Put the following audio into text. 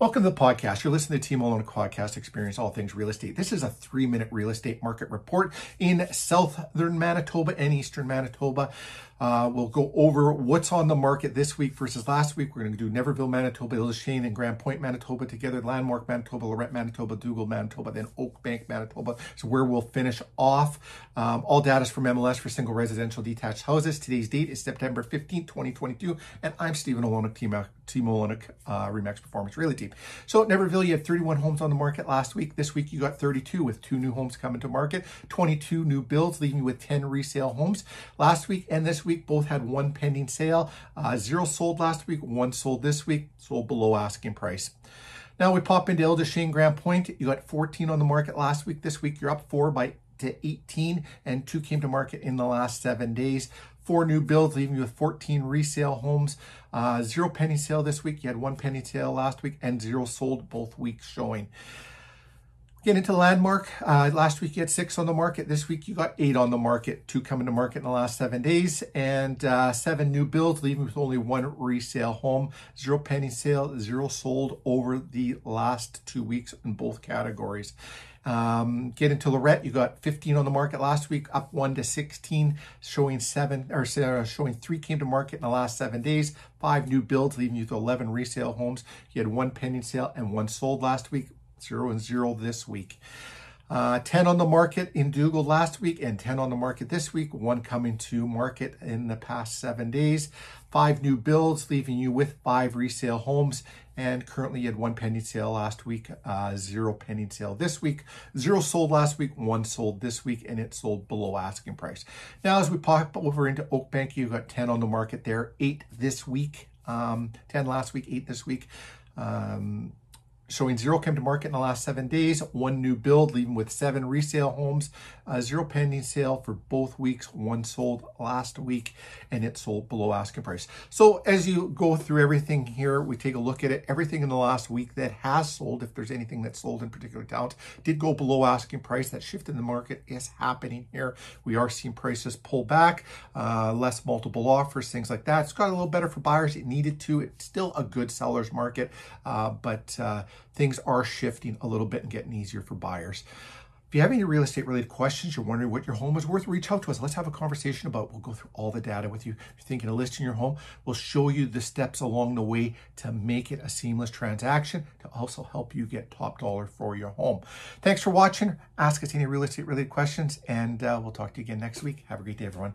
Welcome to the podcast. You're listening to Team Malone Podcast Experience All Things Real Estate. This is a three minute real estate market report in southern Manitoba and eastern Manitoba. Uh, we'll go over what's on the market this week versus last week. We're going to do Niverville, Manitoba, Île-des-Chênes, and Grande Pointe, Manitoba together, Landmark, Manitoba, Lorette, Manitoba, Dugald, Manitoba, then Oakbank, Manitoba. So where we'll finish off. Um, all data is from MLS for single residential detached houses. Today's date is September 15th, 2022. And I'm Stephen Olonick, Team, Team Olonick, uh, RE/MAX Performance Realty. So at Niverville, you had 31 homes on the market last week. This week, you got 32 with two new homes coming to market, 22 new builds, leaving you with 10 resale homes. Last week and this week both had one pending sale. Uh, zero sold last week, one sold this week, sold below asking price. Now we pop into Shane Grande Pointe. You got 14 on the market last week. This week you're up four by to 18, and two came to market in the last seven days. Four new builds, leaving you with 14 resale homes. Uh, zero penny sale this week. You had one penny sale last week, and zero sold both weeks showing. Get into Landmark. Uh, last week you had six on the market. This week you got eight on the market. Two coming to market in the last seven days, and uh, seven new builds, leaving with only one resale home. Zero pending sale, zero sold over the last two weeks in both categories. Um, get into Lorette, you got 15 on the market last week, up one to 16, showing seven or uh, showing three came to market in the last seven days. Five new builds, leaving you with 11 resale homes. You had one pending sale and one sold last week zero and zero this week. Uh, 10 on the market in Dugald last week and 10 on the market this week, one coming to market in the past seven days. Five new builds, leaving you with five resale homes. And currently, you had one pending sale last week, uh, zero pending sale this week, zero sold last week, one sold this week, and it sold below asking price. Now, as we pop over into Oakbank, you've got 10 on the market there, eight this week, um, 10 last week, eight this week. Um, showing zero came to market in the last seven days, one new build, leaving with seven resale homes, uh, zero pending sale for both weeks, one sold last week, and it sold below asking price. So as you go through everything here, we take a look at it. Everything in the last week that has sold, if there's anything that sold in particular towns, did go below asking price. That shift in the market is happening here. We are seeing prices pull back, uh, less multiple offers, things like that. It's got a little better for buyers. It needed to. It's still a good seller's market, uh, but uh, things are shifting a little bit and getting easier for buyers. If you have any real estate related questions, you're wondering what your home is worth, reach out to us. Let's have a conversation about. We'll go through all the data with you. If you're thinking of listing your home, we'll show you the steps along the way to make it a seamless transaction to also help you get top dollar for your home. Thanks for watching. Ask us any real estate related questions, and uh, we'll talk to you again next week. Have a great day, everyone.